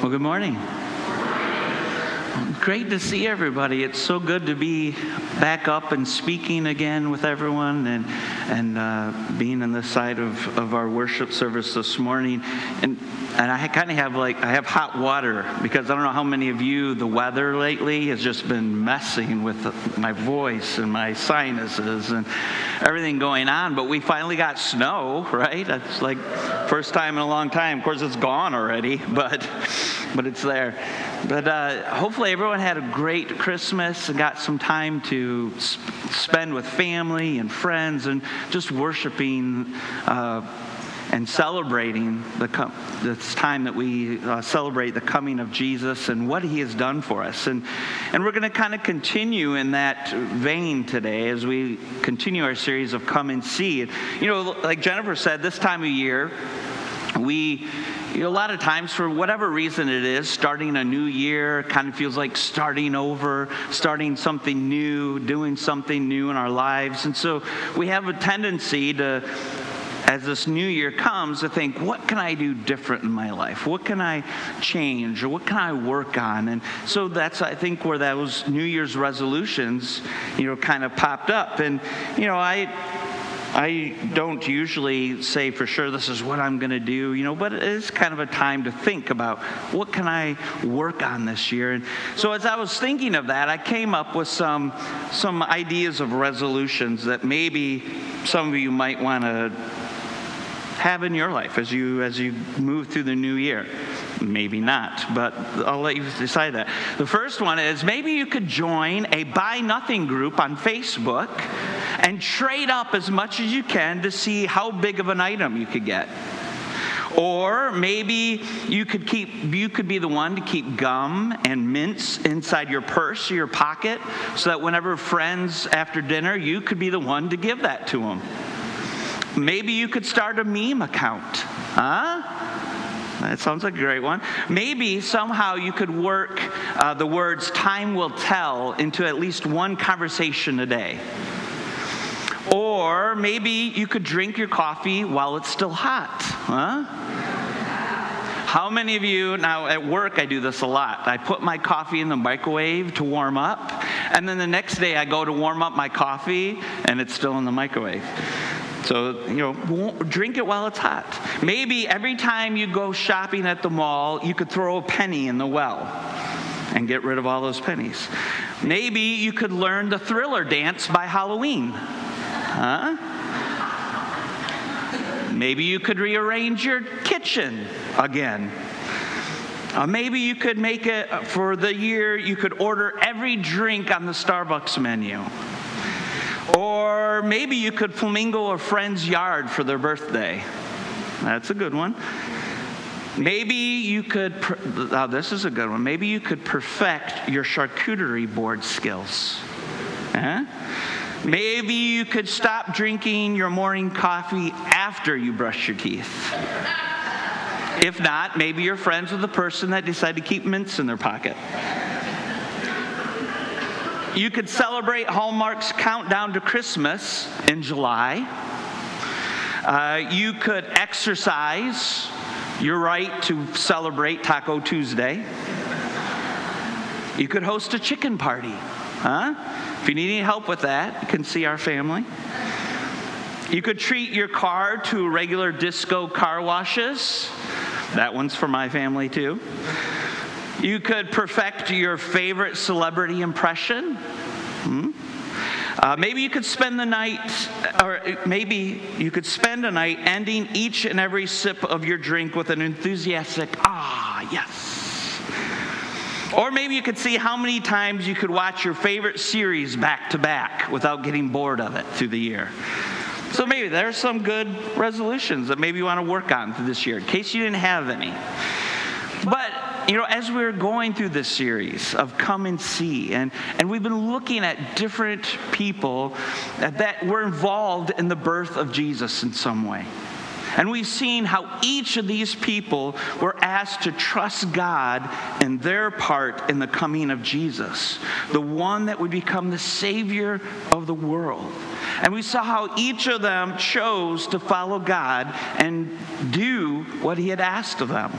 Well, good morning. Great to see everybody. It's so good to be back up and speaking again with everyone and, and uh, being on the side of, of our worship service this morning. And, and I kind of have like, I have hot water because I don't know how many of you, the weather lately has just been messing with my voice and my sinuses and everything going on. But we finally got snow, right? That's like first time in a long time. Of course, it's gone already, but, but it's there. But uh, hopefully, everyone had a great Christmas and got some time to sp- spend with family and friends and just worshiping. Uh, and celebrating the com- this time that we uh, celebrate the coming of Jesus and what he has done for us. And, and we're going to kind of continue in that vein today as we continue our series of Come and See. You know, like Jennifer said, this time of year, we you know, a lot of times, for whatever reason it is, starting a new year kind of feels like starting over, starting something new, doing something new in our lives. And so we have a tendency to, as this new year comes, to think, what can I do different in my life? What can I change? Or what can I work on? And so that's, I think, where those New Year's resolutions, you know, kind of popped up. And, you know, I, I don't usually say for sure this is what I'm going to do, you know, but it is kind of a time to think about what can I work on this year. And so as I was thinking of that, I came up with some some ideas of resolutions that maybe some of you might want to have in your life as you as you move through the new year. Maybe not, but I'll let you decide that. The first one is maybe you could join a buy nothing group on Facebook and trade up as much as you can to see how big of an item you could get. Or maybe you could keep you could be the one to keep gum and mints inside your purse or your pocket so that whenever friends after dinner, you could be the one to give that to them. Maybe you could start a meme account. Huh? That sounds like a great one. Maybe somehow you could work uh, the words time will tell into at least one conversation a day. Or maybe you could drink your coffee while it's still hot. Huh? How many of you, now at work I do this a lot. I put my coffee in the microwave to warm up, and then the next day I go to warm up my coffee and it's still in the microwave. So, you know, drink it while it's hot. Maybe every time you go shopping at the mall, you could throw a penny in the well and get rid of all those pennies. Maybe you could learn the thriller dance by Halloween. Huh? Maybe you could rearrange your kitchen again. Uh, maybe you could make it for the year, you could order every drink on the Starbucks menu. Or maybe you could flamingo a friend's yard for their birthday. That's a good one. Maybe you could, oh, this is a good one. Maybe you could perfect your charcuterie board skills. Huh? Maybe you could stop drinking your morning coffee after you brush your teeth. If not, maybe you're friends with the person that decided to keep mints in their pocket. You could celebrate Hallmark's countdown to Christmas in July. Uh, you could exercise your right to celebrate Taco Tuesday. You could host a chicken party. Huh? If you need any help with that, you can see our family. You could treat your car to regular disco car washes. That one's for my family too. You could perfect your favorite celebrity impression. Hmm? Uh, maybe you could spend the night, or maybe you could spend a night ending each and every sip of your drink with an enthusiastic, ah, yes. Or maybe you could see how many times you could watch your favorite series back to back without getting bored of it through the year. So maybe there's some good resolutions that maybe you want to work on through this year, in case you didn't have any. But you know, as we're going through this series of Come and See, and, and we've been looking at different people that were involved in the birth of Jesus in some way. And we've seen how each of these people were asked to trust God in their part in the coming of Jesus, the one that would become the Savior of the world. And we saw how each of them chose to follow God and do what He had asked of them.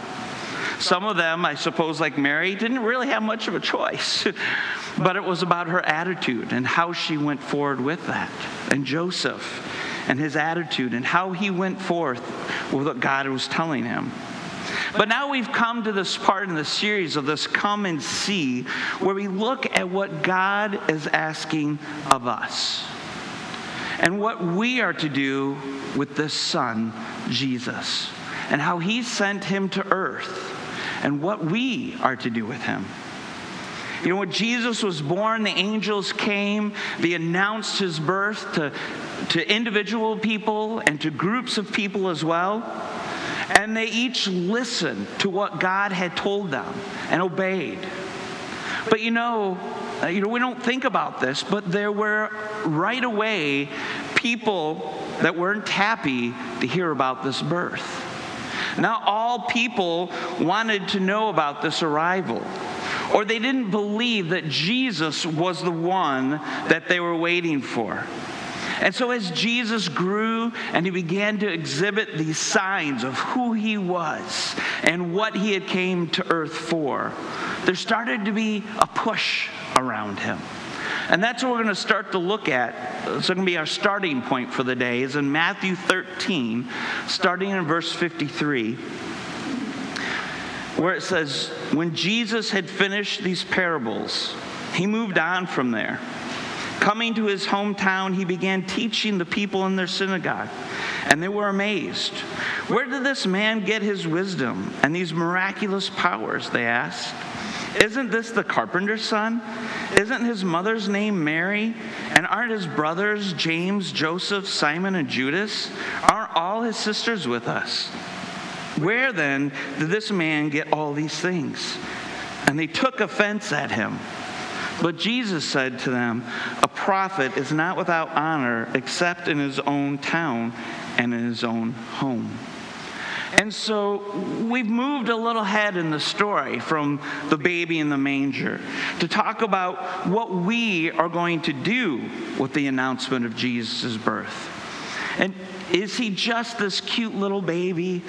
Some of them, I suppose, like Mary, didn't really have much of a choice. but it was about her attitude and how she went forward with that. And Joseph and his attitude and how he went forth with what God was telling him. But now we've come to this part in the series of this Come and See, where we look at what God is asking of us and what we are to do with this Son, Jesus, and how He sent Him to earth and what we are to do with Him. You know, when Jesus was born, the angels came, they announced his birth to, to individual people and to groups of people as well. And they each listened to what God had told them and obeyed. But you know, uh, you know, we don't think about this, but there were right away people that weren't happy to hear about this birth. Not all people wanted to know about this arrival, or they didn't believe that Jesus was the one that they were waiting for. And so, as Jesus grew and he began to exhibit these signs of who he was and what he had came to earth for, there started to be a push around him. And that's what we're going to start to look at. It's going to be our starting point for the day, is in Matthew 13, starting in verse 53, where it says, When Jesus had finished these parables, he moved on from there Coming to his hometown, he began teaching the people in their synagogue, and they were amazed. Where did this man get his wisdom and these miraculous powers? They asked. Isn't this the carpenter's son? Isn't his mother's name Mary? And aren't his brothers James, Joseph, Simon, and Judas? Aren't all his sisters with us? Where then did this man get all these things? And they took offense at him. But Jesus said to them, A prophet is not without honor except in his own town and in his own home. And so we've moved a little ahead in the story from the baby in the manger to talk about what we are going to do with the announcement of Jesus' birth. And is he just this cute little baby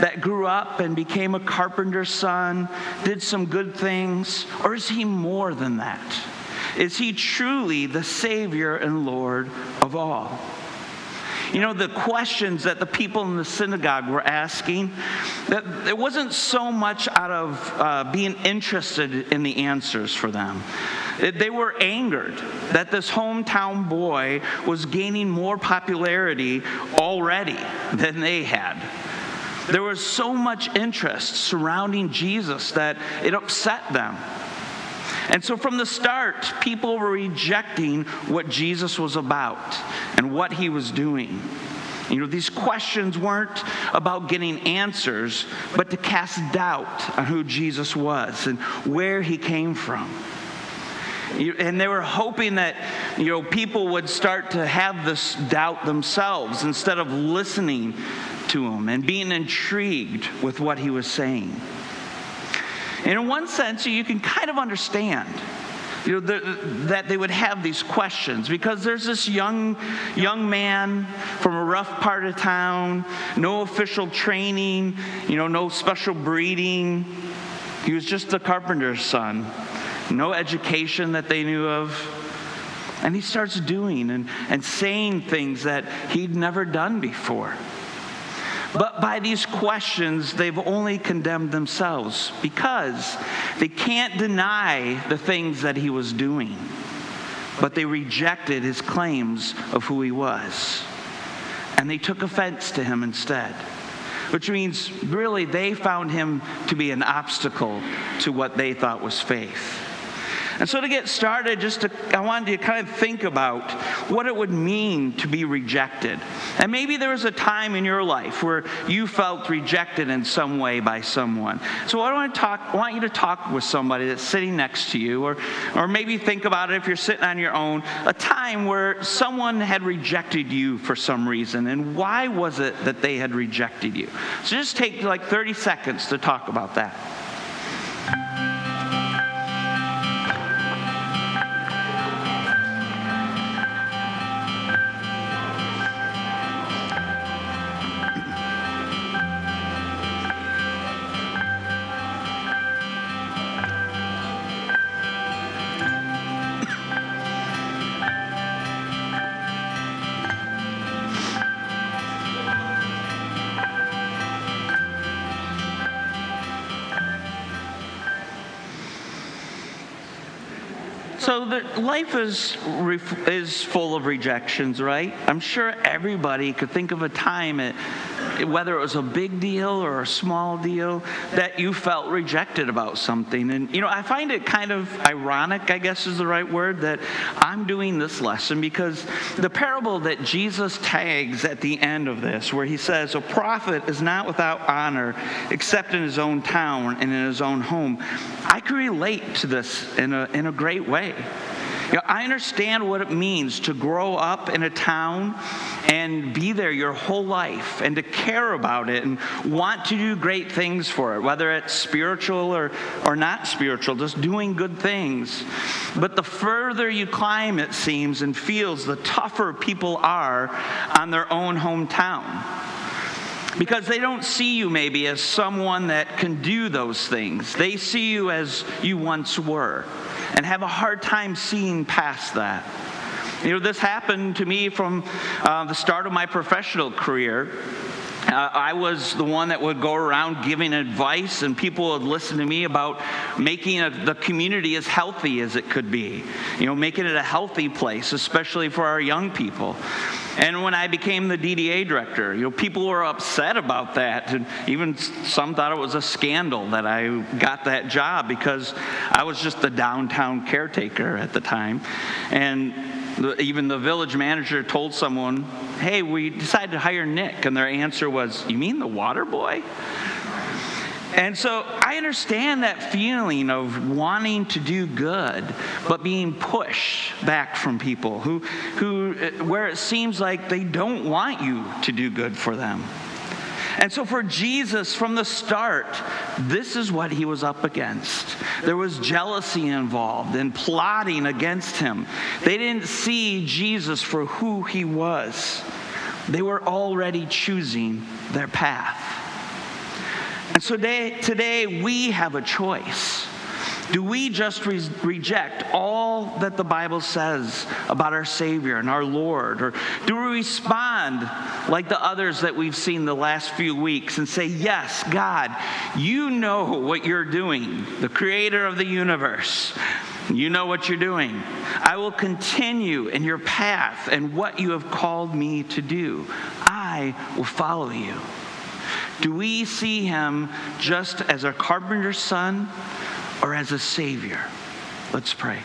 that grew up and became a carpenter's son, did some good things? Or is he more than that? Is he truly the Savior and Lord of all? You know, the questions that the people in the synagogue were asking, that it wasn't so much out of uh, being interested in the answers for them. They were angered that this hometown boy was gaining more popularity already than they had. There was so much interest surrounding Jesus that it upset them. And so from the start, people were rejecting what Jesus was about and what he was doing. You know, these questions weren't about getting answers, but to cast doubt on who Jesus was and where he came from. And they were hoping that, you know, people would start to have this doubt themselves instead of listening to him and being intrigued with what he was saying. And in one sense, you can kind of understand you know, the, that they would have these questions because there's this young, young man from a rough part of town, no official training, you know, no special breeding. He was just a carpenter's son, no education that they knew of. And he starts doing and, and saying things that he'd never done before. But by these questions, they've only condemned themselves because they can't deny the things that he was doing. But they rejected his claims of who he was. And they took offense to him instead, which means really they found him to be an obstacle to what they thought was faith. And so, to get started, just to, I wanted you to kind of think about what it would mean to be rejected. And maybe there was a time in your life where you felt rejected in some way by someone. So, I want to talk. I want you to talk with somebody that's sitting next to you, or, or maybe think about it if you're sitting on your own. A time where someone had rejected you for some reason, and why was it that they had rejected you? So, just take like 30 seconds to talk about that. Life is is full of rejections, right? I'm sure everybody could think of a time, at, whether it was a big deal or a small deal, that you felt rejected about something. And you know, I find it kind of ironic, I guess is the right word, that I'm doing this lesson because the parable that Jesus tags at the end of this, where he says, "A prophet is not without honor except in his own town and in his own home," I can relate to this in a in a great way. You know, I understand what it means to grow up in a town and be there your whole life and to care about it and want to do great things for it, whether it's spiritual or, or not spiritual, just doing good things. But the further you climb, it seems, and feels, the tougher people are on their own hometown because they don't see you maybe as someone that can do those things. They see you as you once were and have a hard time seeing past that. You know, this happened to me from uh, the start of my professional career. Uh, I was the one that would go around giving advice, and people would listen to me about making a, the community as healthy as it could be. You know, making it a healthy place, especially for our young people. And when I became the DDA director, you know, people were upset about that. And even some thought it was a scandal that I got that job because I was just the downtown caretaker at the time. And the, even the village manager told someone, hey, we decided to hire Nick. And their answer was, you mean the water boy? And so I understand that feeling of wanting to do good, but being pushed back from people who, who, uh, where it seems like they don't want you to do good for them. And so for Jesus, from the start, this is what he was up against. There was jealousy involved and plotting against him. They didn't see Jesus for who he was, they were already choosing their path. And so today, today we have a choice. Do we just re- reject all that the Bible says about our Savior and our Lord? Or do we respond like the others that we've seen the last few weeks and say, Yes, God, you know what you're doing, the creator of the universe. You know what you're doing. I will continue in your path and what you have called me to do. I will follow you. Do we see him just as a carpenter's son or as a Savior. Let's pray.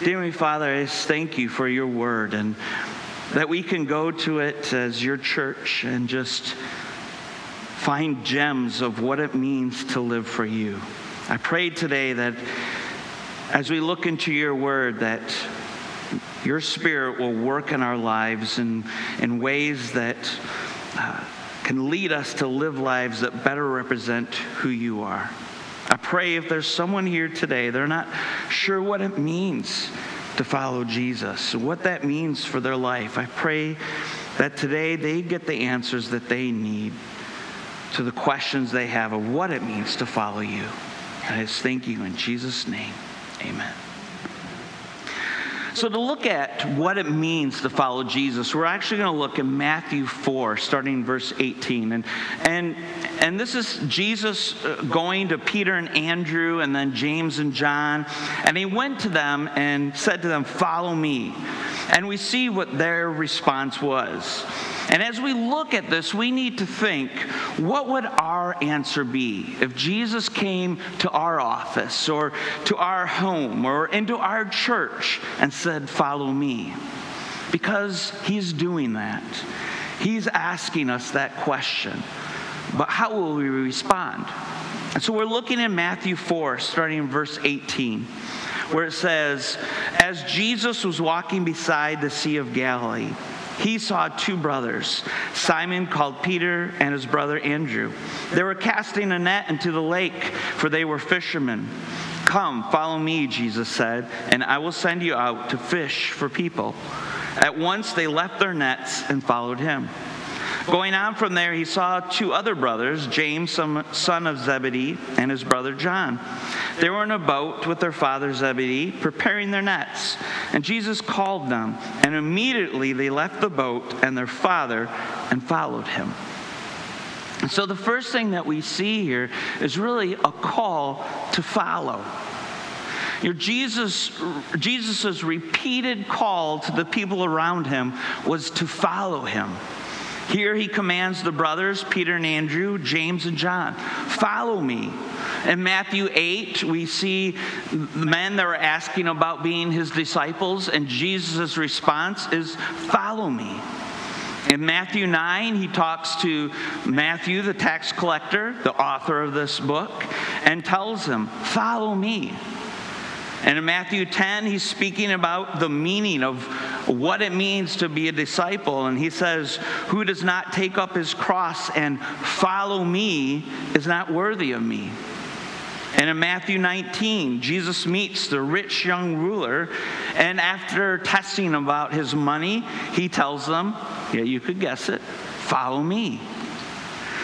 Dear me, Father, I just thank you for your word and that we can go to it as your church and just find gems of what it means to live for you. I pray today that as we look into your word, that your spirit will work in our lives in, in ways that uh, can lead us to live lives that better represent who you are. I pray if there's someone here today, they're not sure what it means to follow Jesus, what that means for their life. I pray that today they get the answers that they need to the questions they have of what it means to follow you. I just thank you in Jesus' name. Amen. So, to look at what it means to follow Jesus, we're actually going to look in Matthew 4, starting verse 18. And, and, and this is Jesus uh, going to Peter and Andrew, and then James and John. And he went to them and said to them, Follow me. And we see what their response was. And as we look at this, we need to think what would our answer be if Jesus came to our office or to our home or into our church and said, Follow me? Because he's doing that. He's asking us that question. But how will we respond? And so we're looking in Matthew 4, starting in verse 18 where it says, As Jesus was walking beside the Sea of Galilee, he saw two brothers, Simon called Peter and his brother Andrew. They were casting a net into the lake, for they were fishermen. Come, follow me, Jesus said, and I will send you out to fish for people. At once they left their nets and followed him. Going on from there, he saw two other brothers, James, son of Zebedee, and his brother John. They were in a boat with their father Zebedee, preparing their nets. And Jesus called them, and immediately they left the boat and their father and followed him. So the first thing that we see here is really a call to follow. You know, Jesus, Jesus' repeated call to the people around him was to follow him. Here he commands the brothers, Peter and Andrew, James and John, follow me. In Matthew 8, we see the men that are asking about being his disciples, and Jesus' response is, follow me. In Matthew 9, he talks to Matthew, the tax collector, the author of this book, and tells him, Follow me. And in Matthew 10, he's speaking about the meaning of what it means to be a disciple. And he says, Who does not take up his cross and follow me is not worthy of me. And in Matthew 19, Jesus meets the rich young ruler, and after testing about his money, he tells them, Yeah, you could guess it, follow me.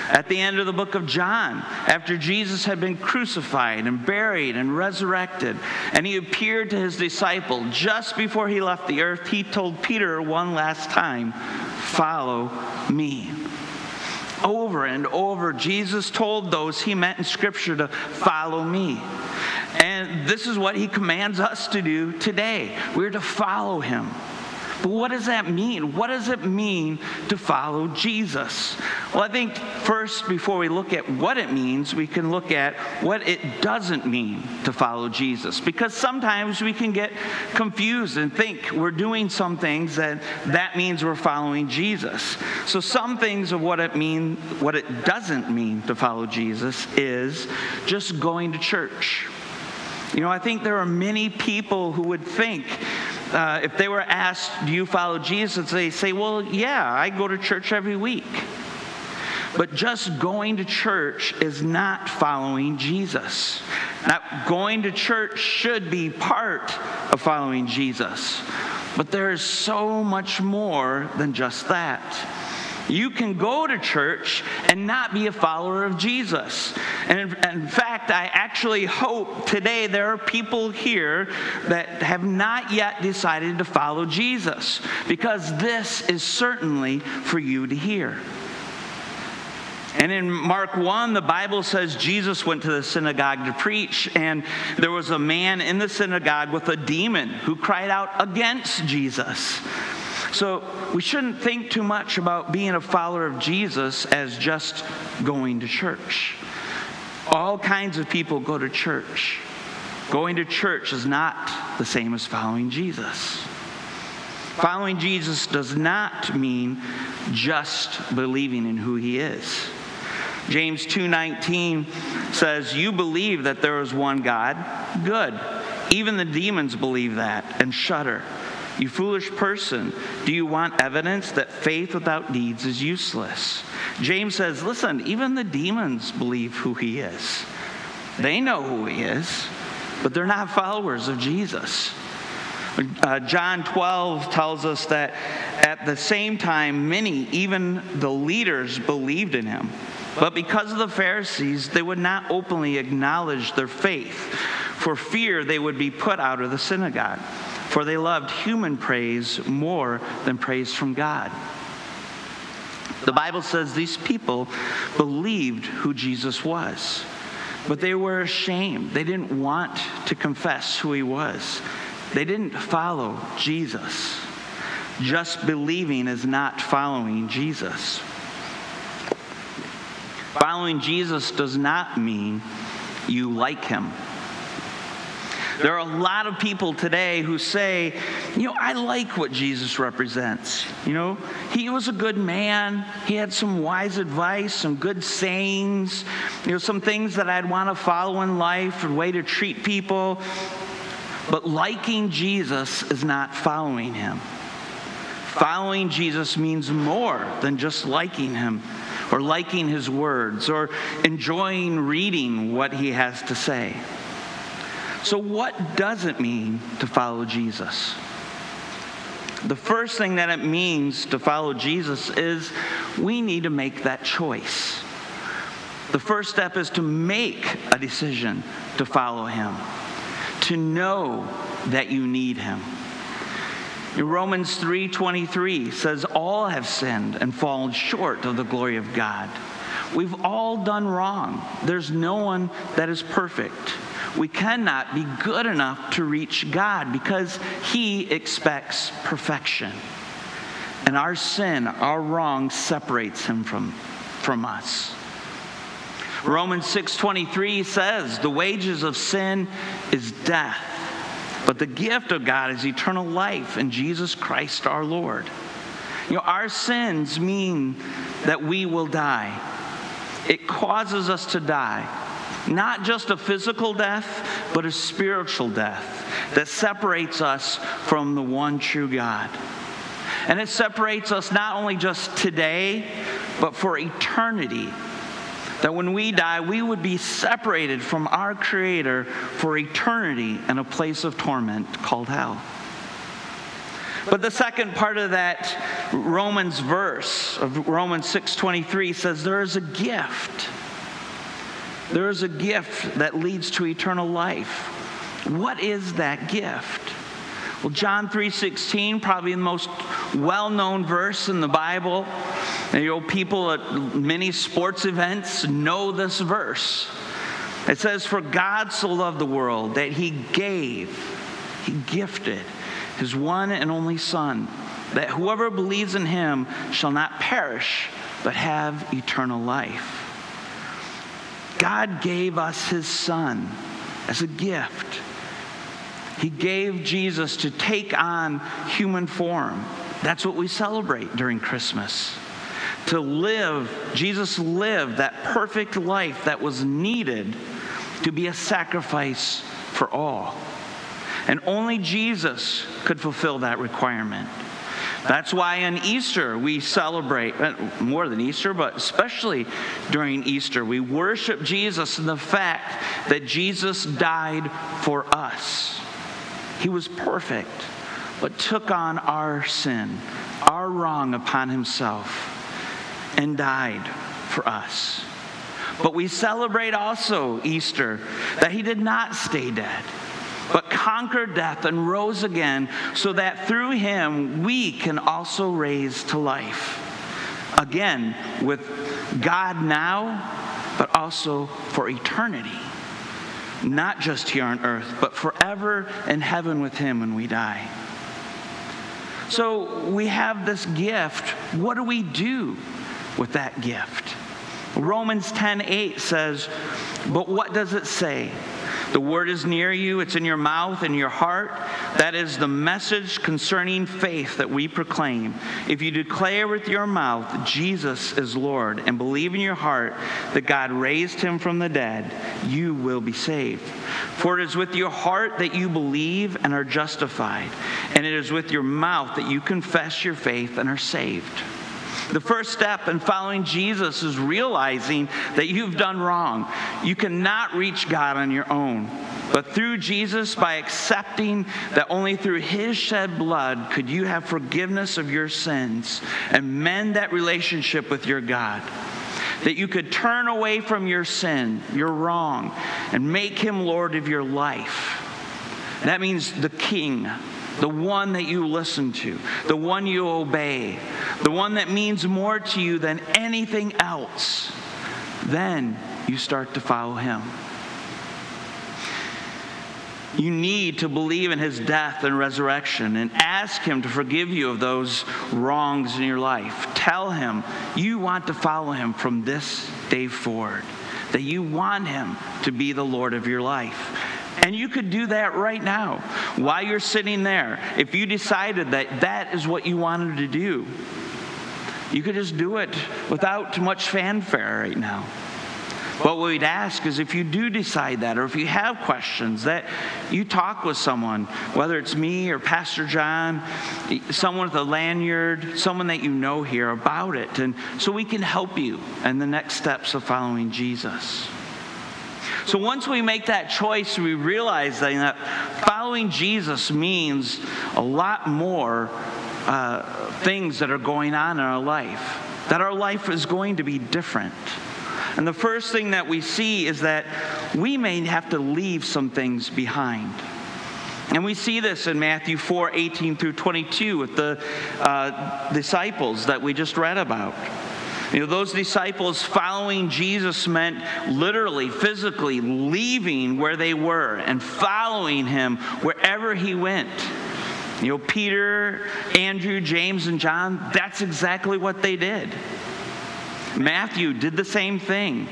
At the end of the book of John, after Jesus had been crucified and buried and resurrected, and he appeared to his disciple just before he left the earth, he told Peter one last time, Follow me. Over and over, Jesus told those he met in Scripture to follow me. And this is what he commands us to do today. We're to follow him. But what does that mean? What does it mean to follow Jesus? Well, I think first, before we look at what it means, we can look at what it doesn't mean to follow Jesus. Because sometimes we can get confused and think we're doing some things that that means we're following Jesus. So some things of what it mean, what it doesn't mean to follow Jesus is just going to church. You know, I think there are many people who would think uh, if they were asked, Do you follow Jesus? they say, Well, yeah, I go to church every week. But just going to church is not following Jesus. Now, going to church should be part of following Jesus. But there is so much more than just that. You can go to church and not be a follower of Jesus. And in, in, fact, I actually hope today there are people here that have not yet decided to follow Jesus because this is certainly for you to hear. And in Mark 1, the Bible says Jesus went to the synagogue to preach, and there was a man in the synagogue with a demon who cried out against Jesus. So we shouldn't think too much about being a follower of Jesus as just going to church. All kinds of people go to church. Going to church is not the same as following Jesus. Following Jesus does not mean just believing in who he is. James 2:19 says, "You believe that there is one God? Good. Even the demons believe that and shudder." You foolish person, do you want evidence that faith without deeds is useless? James says, listen, even the demons believe who he is. They know who he is, but they're not followers of Jesus. Uh, John 12 tells us that at the same time, many, even the leaders, believed in him. But because of the Pharisees, they would not openly acknowledge their faith. For fear they would be put out of the synagogue for they loved human praise more than praise from God. The Bible says these people believed who Jesus was, but they were ashamed. They didn't want to confess who he was. They didn't follow Jesus. Just believing is not following Jesus. Following Jesus does not mean you like him. There are a lot of people today who say, you know, I like what Jesus represents. You know, he was a good man. He had some wise advice, some good sayings, you know, some things that I'd want to follow in life, a way to treat people. But liking Jesus is not following him. Following Jesus means more than just liking him or liking his words or enjoying reading what he has to say. So, what does it mean to follow Jesus? The first thing that it means to follow Jesus is we need to make that choice. The first step is to make a decision to follow him, to know that you need him. In Romans 3:23 says all have sinned and fallen short of the glory of God. We've all done wrong. There's no one that is perfect. We cannot be good enough to reach God because He expects perfection. And our sin, our wrong, separates Him from, from us. Romans 6:23 says, "The wages of sin is death, but the gift of God is eternal life in Jesus Christ our Lord." You know, our sins mean that we will die. It causes us to die. Not just a physical death, but a spiritual death that separates us from the one true God. And it separates us not only just today, but for eternity. That when we die, we would be separated from our Creator for eternity in a place of torment called hell. But the second part of that Romans verse of Romans 6:23 says there is a gift. There is a gift that leads to eternal life. What is that gift? Well, John 3:16, probably the most well-known verse in the Bible. And, you know, people at many sports events know this verse. It says, "For God so loved the world that he gave, he gifted his one and only Son, that whoever believes in him shall not perish, but have eternal life. God gave us his Son as a gift. He gave Jesus to take on human form. That's what we celebrate during Christmas. To live, Jesus lived that perfect life that was needed to be a sacrifice for all. And only Jesus could fulfill that requirement. That's why on Easter we celebrate, uh, more than Easter, but especially during Easter, we worship Jesus and the fact that Jesus died for us. He was perfect, but took on our sin, our wrong upon himself, and died for us. But we celebrate also Easter that he did not stay dead but conquered death and rose again, so that through him we can also raise to life. Again, with God now, but also for eternity. Not just here on earth, but forever in heaven with him when we die. So we have this gift. What do we do with that gift? Romans 10 8 says, But what does it say? The word is near you, it's in your mouth and your heart. That is the message concerning faith that we proclaim. If you declare with your mouth Jesus is Lord and believe in your heart that God raised him from the dead, you will be saved. For it is with your heart that you believe and are justified, and it is with your mouth that you confess your faith and are saved. The first step in following Jesus is realizing that you've done wrong. You cannot reach God on your own. But through Jesus, by accepting that only through his shed blood could you have forgiveness of your sins and mend that relationship with your God. That you could turn away from your sin, your wrong, and make him Lord of your life. That means the King, the one that you listen to, the one you obey, the one that means more to you than anything else, then you start to follow him. You need to believe in his death and resurrection and ask him to forgive you of those wrongs in your life. Tell him you want to follow him from this day forward, that you want him to be the Lord of your life. And you could do that right now while you're sitting there. If you decided that that is what you wanted to do, you could just do it without too much fanfare right now. What we'd ask is if you do decide that, or if you have questions, that you talk with someone, whether it's me or Pastor John, someone with a lanyard, someone that you know here about it, and so we can help you in the next steps of following Jesus. So once we make that choice, we realize that following Jesus means a lot more uh, things that are going on in our life, that our life is going to be different. And the first thing that we see is that we may have to leave some things behind. And we see this in Matthew 4 18 through 22 with the uh, disciples that we just read about. You know, those disciples following Jesus meant literally, physically leaving where they were and following him wherever he went. You know, Peter, Andrew, James, and John, that's exactly what they did. Matthew did the same thing.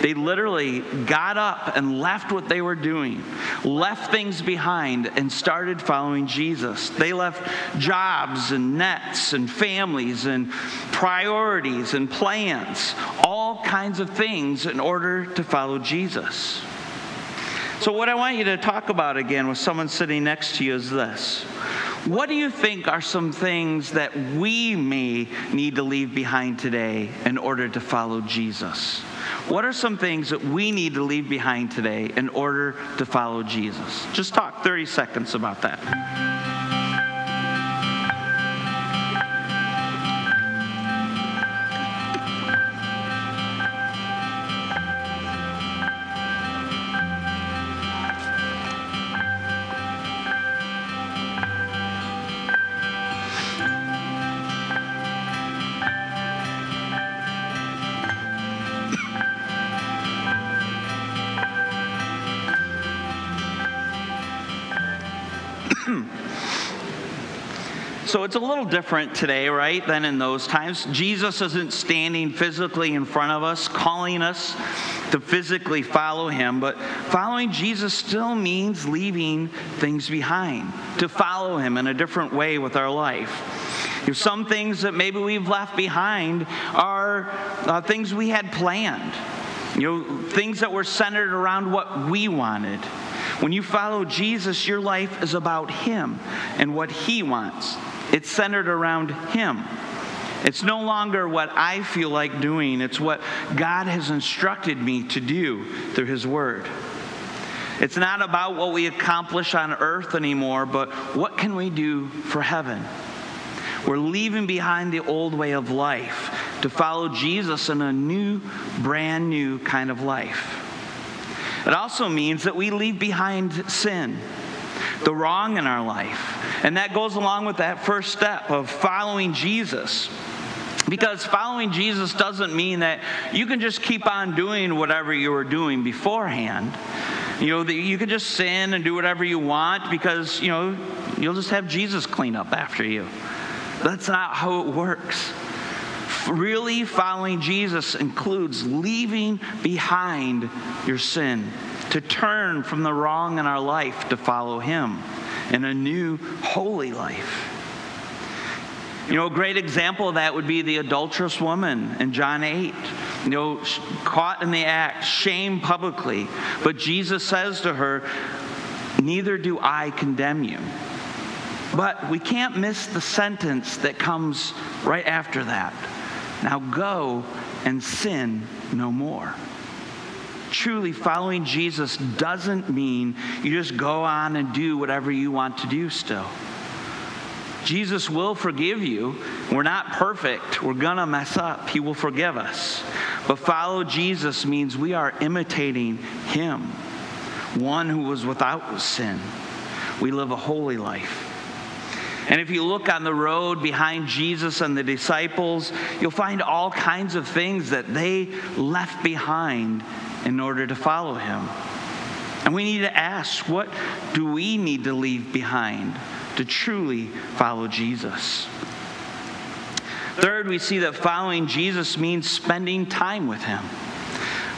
They literally got up and left what they were doing, left things behind, and started following Jesus. They left jobs and nets and families and priorities and plans, all kinds of things in order to follow Jesus. So, what I want you to talk about again with someone sitting next to you is this. What do you think are some things that we may need to leave behind today in order to follow Jesus? What are some things that we need to leave behind today in order to follow Jesus? Just talk 30 seconds about that. So it's a little different today, right, than in those times. Jesus isn't standing physically in front of us, calling us to physically follow him, but following Jesus still means leaving things behind, to follow him in a different way with our life. Know, some things that maybe we've left behind are uh, things we had planned, you know, things that were centered around what we wanted. When you follow Jesus, your life is about Him and what He wants. It's centered around Him. It's no longer what I feel like doing, it's what God has instructed me to do through His Word. It's not about what we accomplish on earth anymore, but what can we do for heaven? We're leaving behind the old way of life to follow Jesus in a new, brand new kind of life. It also means that we leave behind sin the wrong in our life. And that goes along with that first step of following Jesus. Because following Jesus doesn't mean that you can just keep on doing whatever you were doing beforehand. You know, you can just sin and do whatever you want because, you know, you'll just have Jesus clean up after you. That's not how it works. Really following Jesus includes leaving behind your sin to turn from the wrong in our life to follow Him in a new holy life. You know, a great example of that would be the adulterous woman in John 8. You know, caught in the act, shamed publicly. But Jesus says to her, Neither do I condemn you. But we can't miss the sentence that comes right after that. Now go and sin no more truly following Jesus doesn't mean you just go on and do whatever you want to do still. Jesus will forgive you. We're not perfect. We're going to mess up. He will forgive us. But follow Jesus means we are imitating Him, one who was without sin. We live a holy life. And if you look on the road behind Jesus and the disciples, you'll find all kinds of things that they left behind in order to follow him. And we need to ask what do we need to leave behind to truly follow Jesus? Third, we see that following Jesus means spending time with him.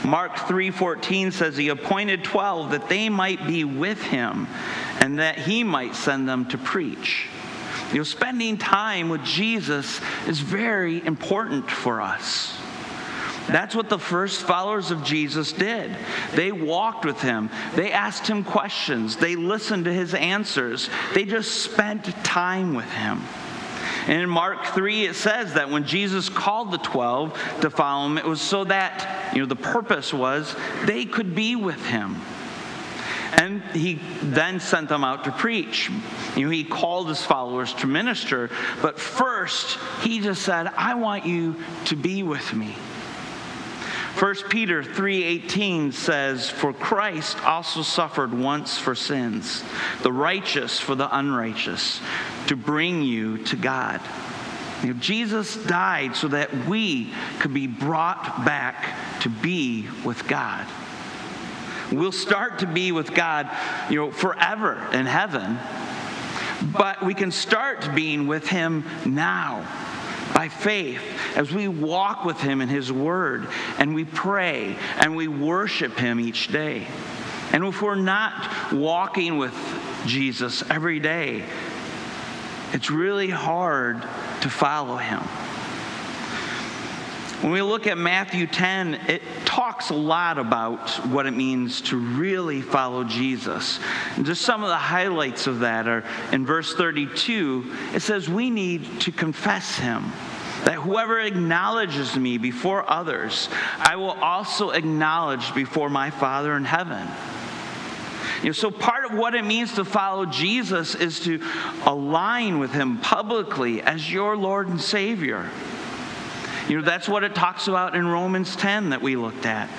Mark 3:14 says he appointed 12 that they might be with him and that he might send them to preach. You know, spending time with Jesus is very important for us. That's what the first followers of Jesus did. They walked with him, they asked him questions, they listened to his answers, they just spent time with him. And in Mark 3, it says that when Jesus called the 12 to follow him, it was so that, you know, the purpose was they could be with him. And he then sent them out to preach. You know, he called his followers to minister, but first he just said, I want you to be with me. 1 Peter 3:18 says, "For Christ also suffered once for sins, the righteous for the unrighteous, to bring you to God." You know, Jesus died so that we could be brought back to be with God. We'll start to be with God, you know, forever in heaven, but we can start being with Him now by faith as we walk with Him in His Word and we pray and we worship Him each day. And if we're not walking with Jesus every day, it's really hard to follow him. When we look at Matthew 10, it talks a lot about what it means to really follow Jesus. And just some of the highlights of that are in verse 32, it says, We need to confess him. That whoever acknowledges me before others, I will also acknowledge before my Father in heaven. You know, so part of what it means to follow Jesus is to align with him publicly as your Lord and Savior. You know, that's what it talks about in Romans 10 that we looked at.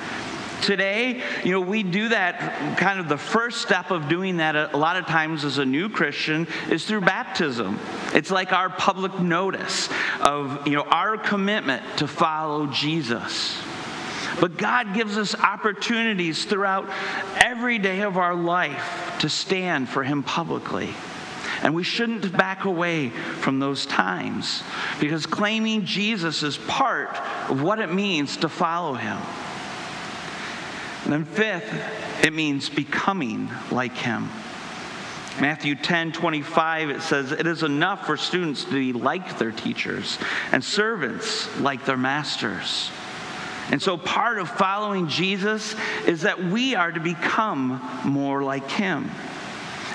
Today, you know, we do that kind of the first step of doing that a lot of times as a new Christian is through baptism. It's like our public notice of, you know, our commitment to follow Jesus. But God gives us opportunities throughout every day of our life to stand for Him publicly. And we shouldn't back away from those times because claiming Jesus is part of what it means to follow Him. And then, fifth, it means becoming like Him. Matthew 10 25, it says, It is enough for students to be like their teachers and servants like their masters. And so, part of following Jesus is that we are to become more like him.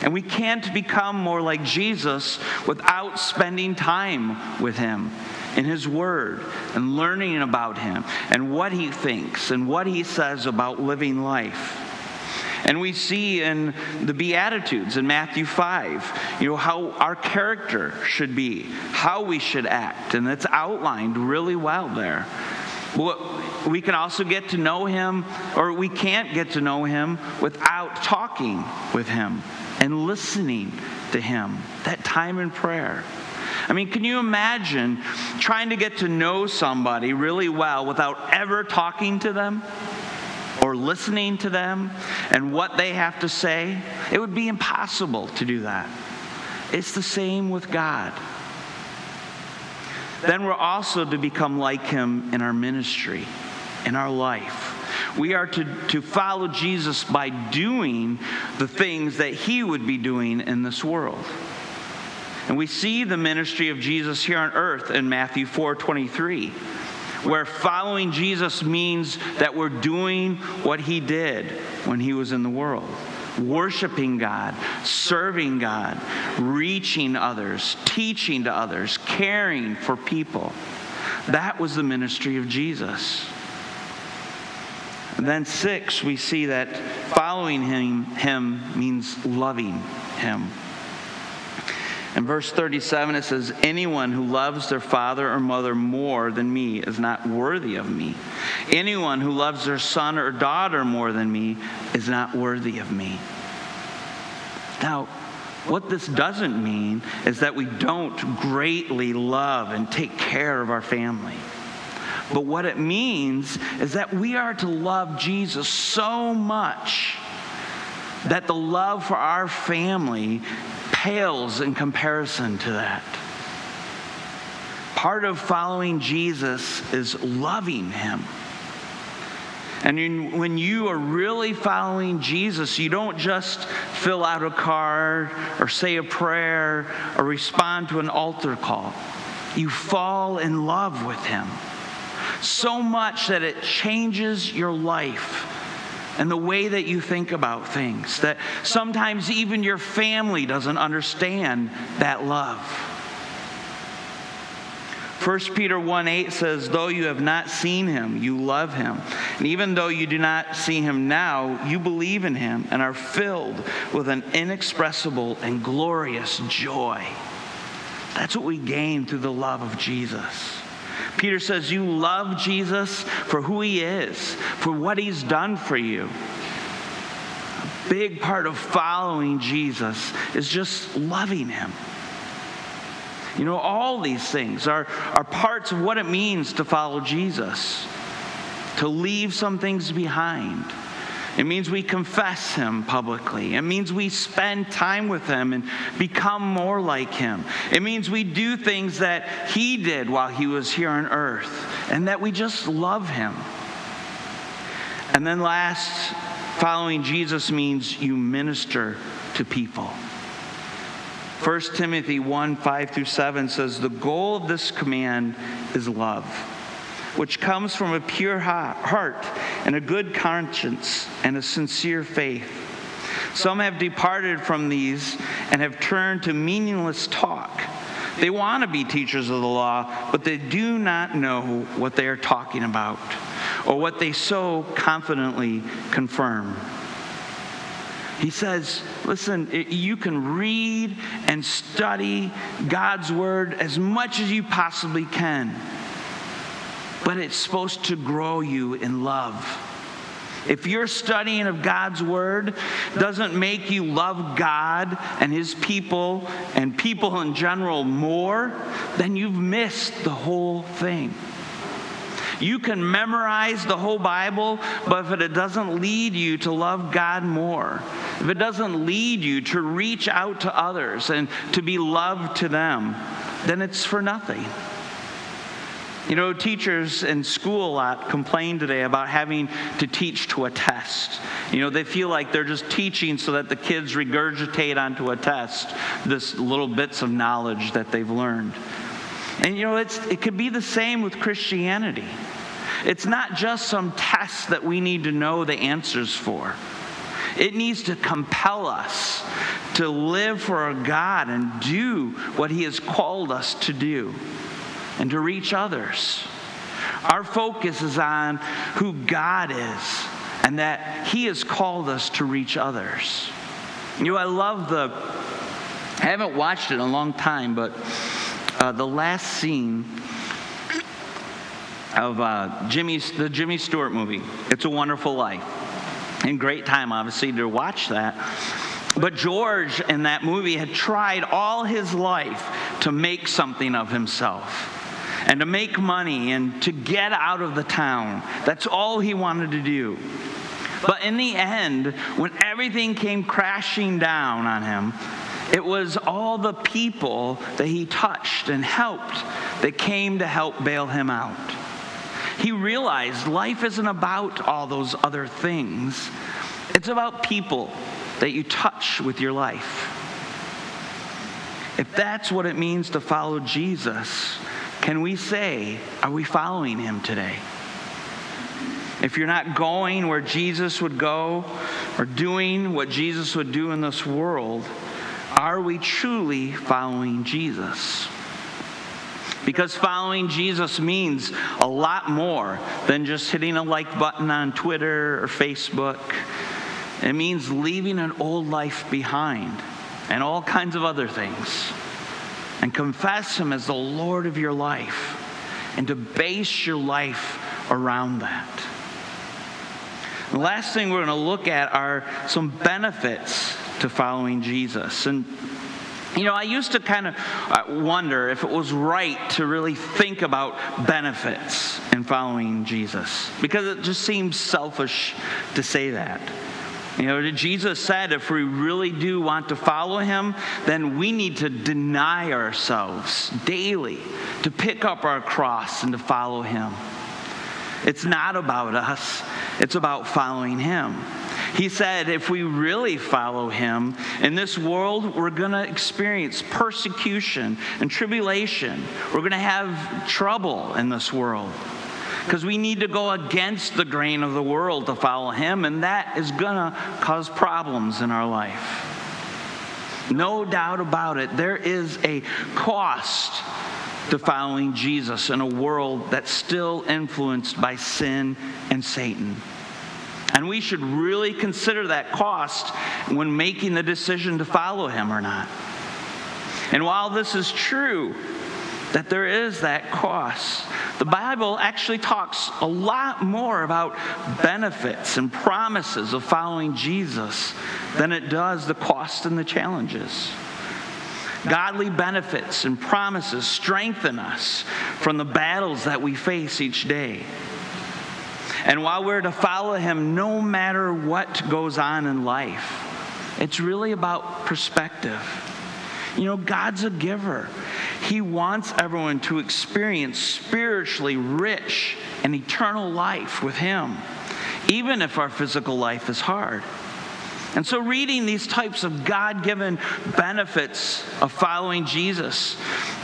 And we can't become more like Jesus without spending time with him in his word and learning about him and what he thinks and what he says about living life. And we see in the Beatitudes in Matthew 5, you know, how our character should be, how we should act, and it's outlined really well there. We can also get to know him, or we can't get to know him without talking with him and listening to him. That time in prayer. I mean, can you imagine trying to get to know somebody really well without ever talking to them or listening to them and what they have to say? It would be impossible to do that. It's the same with God then we're also to become like him in our ministry, in our life. We are to, to follow Jesus by doing the things that he would be doing in this world. And we see the ministry of Jesus here on earth in Matthew 4 23, where following Jesus means that we're doing what he did when he was in the world worshiping God, serving God, reaching others, teaching to others, caring for people. That was the ministry of Jesus. Then, six, we see that following him, him means loving him. In verse 37, it says, Anyone who loves their father or mother more than me is not worthy of me. Anyone who loves their son or daughter more than me is not worthy of me. Now, what this doesn't mean is that we don't greatly love and take care of our family. But what it means is that we are to love Jesus so much that the love for our family pales in comparison to that. Part of following Jesus is loving him. And when you are really following Jesus, you don't just fill out a card or say a prayer or respond to an altar call. You fall in love with him so much that it changes your life and the way that you think about things. That sometimes even your family doesn't understand that love. 1 Peter 1 8 says, Though you have not seen him, you love him. And even though you do not see him now, you believe in him and are filled with an inexpressible and glorious joy. That's what we gain through the love of Jesus. Peter says, You love Jesus for who he is, for what he's done for you. A big part of following Jesus is just loving him. You know, all these things are, are parts of what it means to follow Jesus, to leave some things behind. It means we confess Him publicly. It means we spend time with Him and become more like Him. It means we do things that He did while He was here on earth and that we just love Him. And then, last, following Jesus means you minister to people. 1 Timothy 1 5 through 7 says, The goal of this command is love which comes from a pure heart and a good conscience and a sincere faith. Some have departed from these and have turned to meaningless talk. They want to be teachers of the law, but they do not know what they are talking about or what they so confidently confirm. He says, listen, you can read and study God's word as much as you possibly can but it's supposed to grow you in love. If your studying of God's Word doesn't make you love God and His people and people in general more, then you've missed the whole thing. You can memorize the whole Bible, but if it doesn't lead you to love God more, if it doesn't lead you to reach out to others and to be loved to them, then it's for nothing. You know, teachers in school a lot complain today about having to teach to a test. You know, they feel like they're just teaching so that the kids regurgitate onto a test this little bits of knowledge that they've learned. And you know, it's, it could be the same with Christianity. It's not just some test that we need to know the answers for. It needs to compel us to live for our God and do what He has called us to do and to reach others. Our focus is on who God is and that He has called us to reach others. You know, I love the, I haven't watched it in a long time, but uh, the last scene of uh, Jimmy's, the Jimmy Stewart movie, It's a Wonderful Life. And great time, obviously, to watch that. But George in that movie had tried all his life to make something of himself and to make money and to get out of the town. That's all he wanted to do. But in the end, when everything came crashing down on him, it was all the people that he touched and helped that came to help bail him out. He realized life isn't about all those other things, it's about people that you touch with your life. If that's what it means to follow Jesus, can we say, are we following him today? If you're not going where Jesus would go or doing what Jesus would do in this world, are we truly following Jesus? Because following Jesus means a lot more than just hitting a like button on Twitter or Facebook. It means leaving an old life behind and all kinds of other things and confess Him as the Lord of your life and to base your life around that. The last thing we're going to look at are some benefits to following Jesus. And you know, I used to kind of uh, wonder if it was right to really think about benefits in following Jesus because it just seems selfish to say that. You know, Jesus said if we really do want to follow him, then we need to deny ourselves daily, to pick up our cross and to follow him. It's not about us, it's about following him. He said, if we really follow him in this world, we're going to experience persecution and tribulation. We're going to have trouble in this world because we need to go against the grain of the world to follow Him, and that is going to cause problems in our life. No doubt about it, there is a cost to following Jesus in a world that's still influenced by sin and Satan. And we should really consider that cost when making the decision to follow him or not. And while this is true, that there is that cost. The Bible actually talks a lot more about benefits and promises of following Jesus than it does the cost and the challenges. Godly benefits and promises strengthen us from the battles that we face each day. And while we're to follow Him no matter what goes on in life, it's really about perspective. You know, God's a giver. He wants everyone to experience spiritually rich and eternal life with Him, even if our physical life is hard. And so, reading these types of God given benefits of following Jesus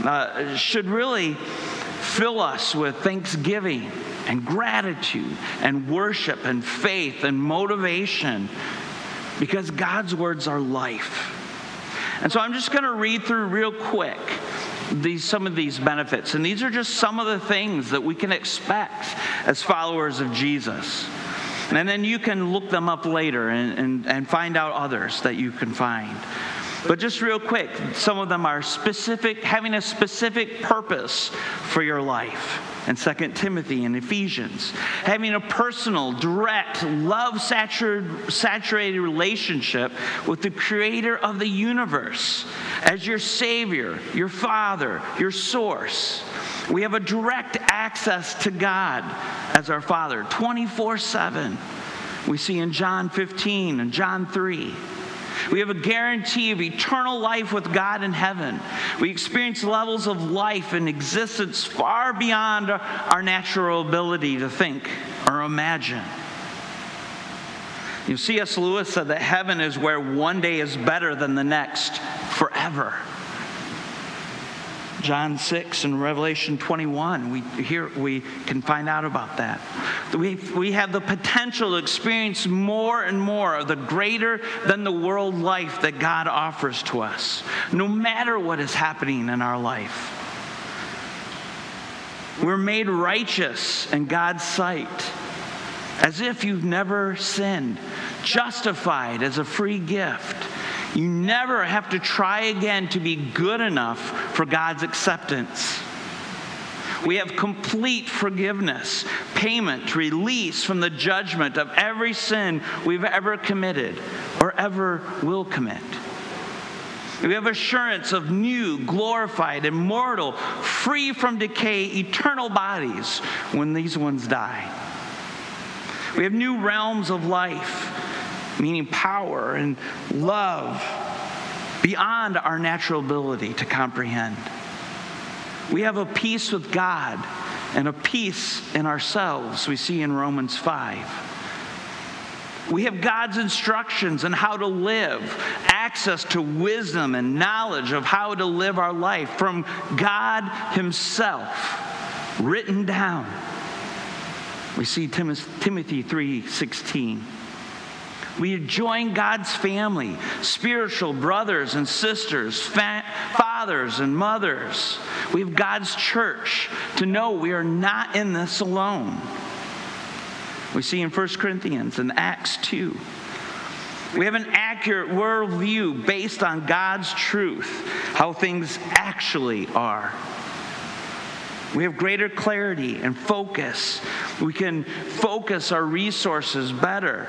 uh, should really fill us with thanksgiving and gratitude and worship and faith and motivation because God's words are life. And so, I'm just going to read through real quick these, some of these benefits. And these are just some of the things that we can expect as followers of Jesus. And then you can look them up later and, and, and find out others that you can find. But just real quick, some of them are specific, having a specific purpose for your life. And 2 Timothy and Ephesians. Having a personal, direct, love saturated relationship with the creator of the universe as your Savior, your Father, your source. We have a direct access to God as our Father 24 7. We see in John 15 and John 3. We have a guarantee of eternal life with God in heaven. We experience levels of life and existence far beyond our natural ability to think or imagine. You see C.S. Lewis said that heaven is where one day is better than the next forever. John 6 and Revelation 21. We, here, we can find out about that. We, we have the potential to experience more and more of the greater than the world life that God offers to us, no matter what is happening in our life. We're made righteous in God's sight as if you've never sinned, justified as a free gift you never have to try again to be good enough for God's acceptance. We have complete forgiveness, payment, release from the judgment of every sin we've ever committed or ever will commit. We have assurance of new, glorified, immortal, free from decay, eternal bodies when these ones die. We have new realms of life meaning power and love beyond our natural ability to comprehend. We have a peace with God and a peace in ourselves, we see in Romans 5. We have God's instructions on how to live, access to wisdom and knowledge of how to live our life from God Himself, written down. We see Timothy 3:16. We join God's family, spiritual brothers and sisters, fa- fathers and mothers. We have God's church to know we are not in this alone. We see in 1 Corinthians and Acts 2. We have an accurate worldview based on God's truth, how things actually are. We have greater clarity and focus. We can focus our resources better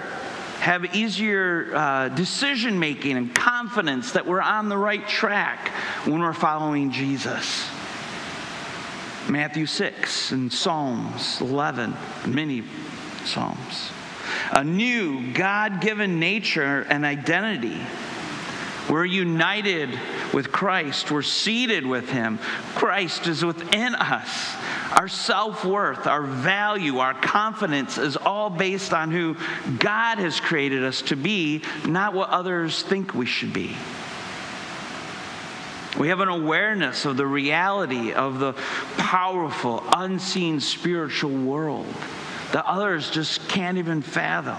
have easier uh, decision making and confidence that we're on the right track when we're following Jesus. Matthew 6 and Psalms 11, many Psalms. A new God given nature and identity. We're united with Christ, we're seated with Him. Christ is within us. Our self worth, our value, our confidence is all based on who God has created us to be, not what others think we should be. We have an awareness of the reality of the powerful, unseen spiritual world that others just can't even fathom.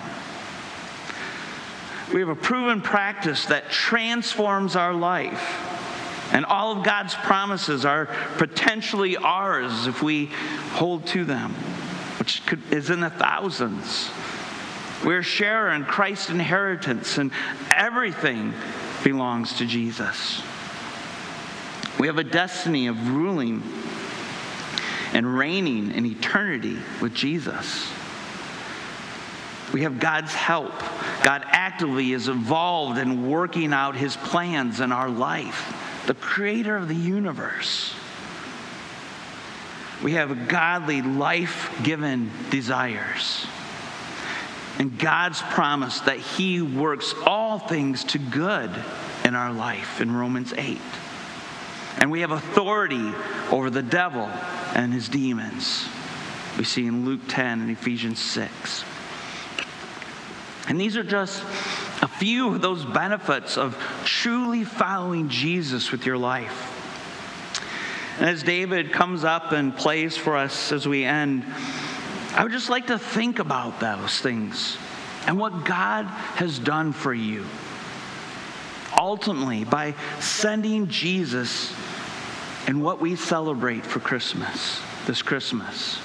We have a proven practice that transforms our life and all of God's promises are potentially ours if we hold to them, which could, is in the thousands. We're sharer in Christ's inheritance, and everything belongs to Jesus. We have a destiny of ruling and reigning in eternity with Jesus. We have God's help. God actively is involved in working out his plans in our life the creator of the universe. We have godly, life given desires. And God's promise that He works all things to good in our life in Romans 8. And we have authority over the devil and his demons. We see in Luke 10 and Ephesians 6. And these are just few of those benefits of truly following Jesus with your life. And as David comes up and plays for us as we end, I would just like to think about those things and what God has done for you. Ultimately, by sending Jesus and what we celebrate for Christmas, this Christmas.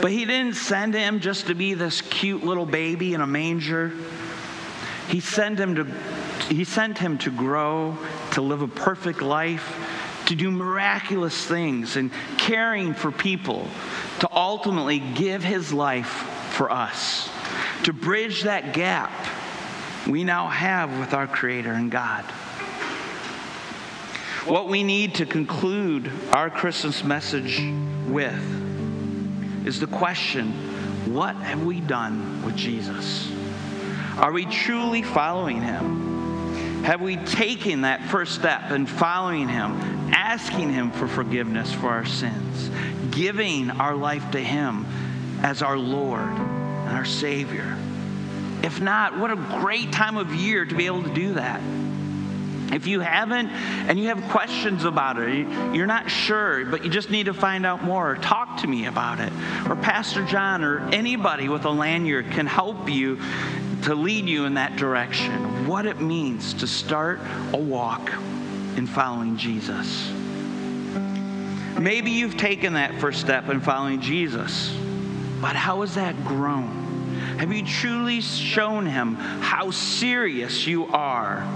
But he didn't send him just to be this cute little baby in a manger. He sent him to he sent him to grow, to live a perfect life, to do miraculous things and caring for people, to ultimately give his life for us, to bridge that gap we now have with our creator and God. What we need to conclude our Christmas message with is the question what have we done with Jesus? Are we truly following him? Have we taken that first step in following him, asking him for forgiveness for our sins, giving our life to him as our Lord and our Savior? If not, what a great time of year to be able to do that. If you haven't and you have questions about it, you're not sure, but you just need to find out more, talk to me about it. Or Pastor John or anybody with a lanyard can help you to lead you in that direction. What it means to start a walk in following Jesus. Maybe you've taken that first step in following Jesus, but how has that grown? Have you truly shown him how serious you are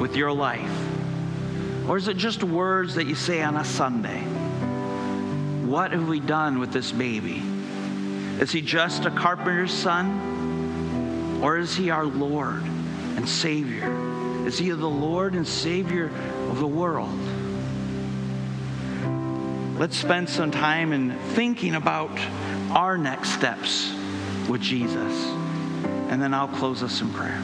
with your life? Or is it just words that you say on a Sunday? What have we done with this baby? Is he just a carpenter's son? Or is he our Lord and Savior? Is he the Lord and Savior of the world? Let's spend some time in thinking about our next steps with Jesus. And then I'll close us in prayer.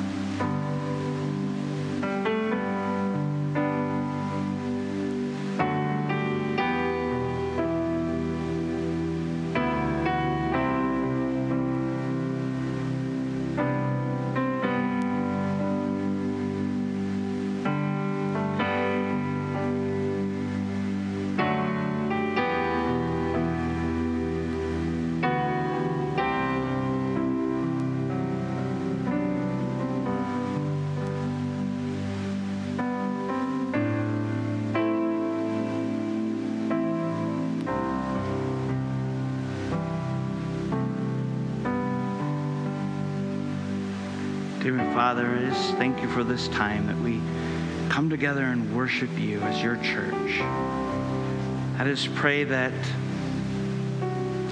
Dear Father, I just thank you for this time that we come together and worship you as your church. I just pray that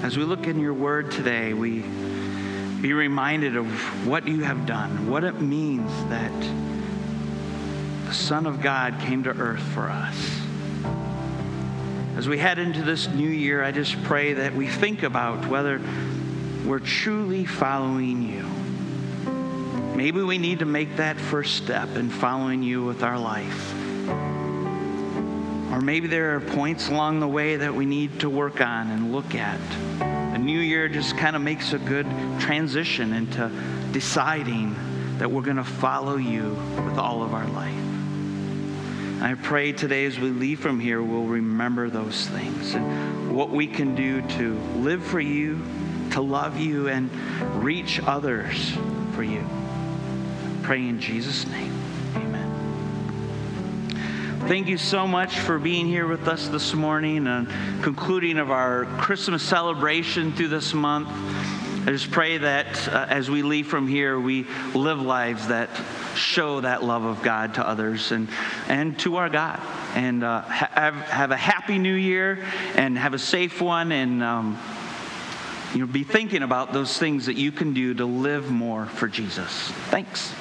as we look in your word today, we be reminded of what you have done, what it means that the Son of God came to earth for us. As we head into this new year, I just pray that we think about whether we're truly following you. Maybe we need to make that first step in following you with our life. Or maybe there are points along the way that we need to work on and look at. The new year just kind of makes a good transition into deciding that we're going to follow you with all of our life. And I pray today as we leave from here, we'll remember those things and what we can do to live for you, to love you, and reach others for you. Pray in Jesus' name. Amen. Thank you so much for being here with us this morning and concluding of our Christmas celebration through this month. I just pray that uh, as we leave from here, we live lives that show that love of God to others and, and to our God. And uh, have, have a happy new year and have a safe one. And um, you know, be thinking about those things that you can do to live more for Jesus. Thanks.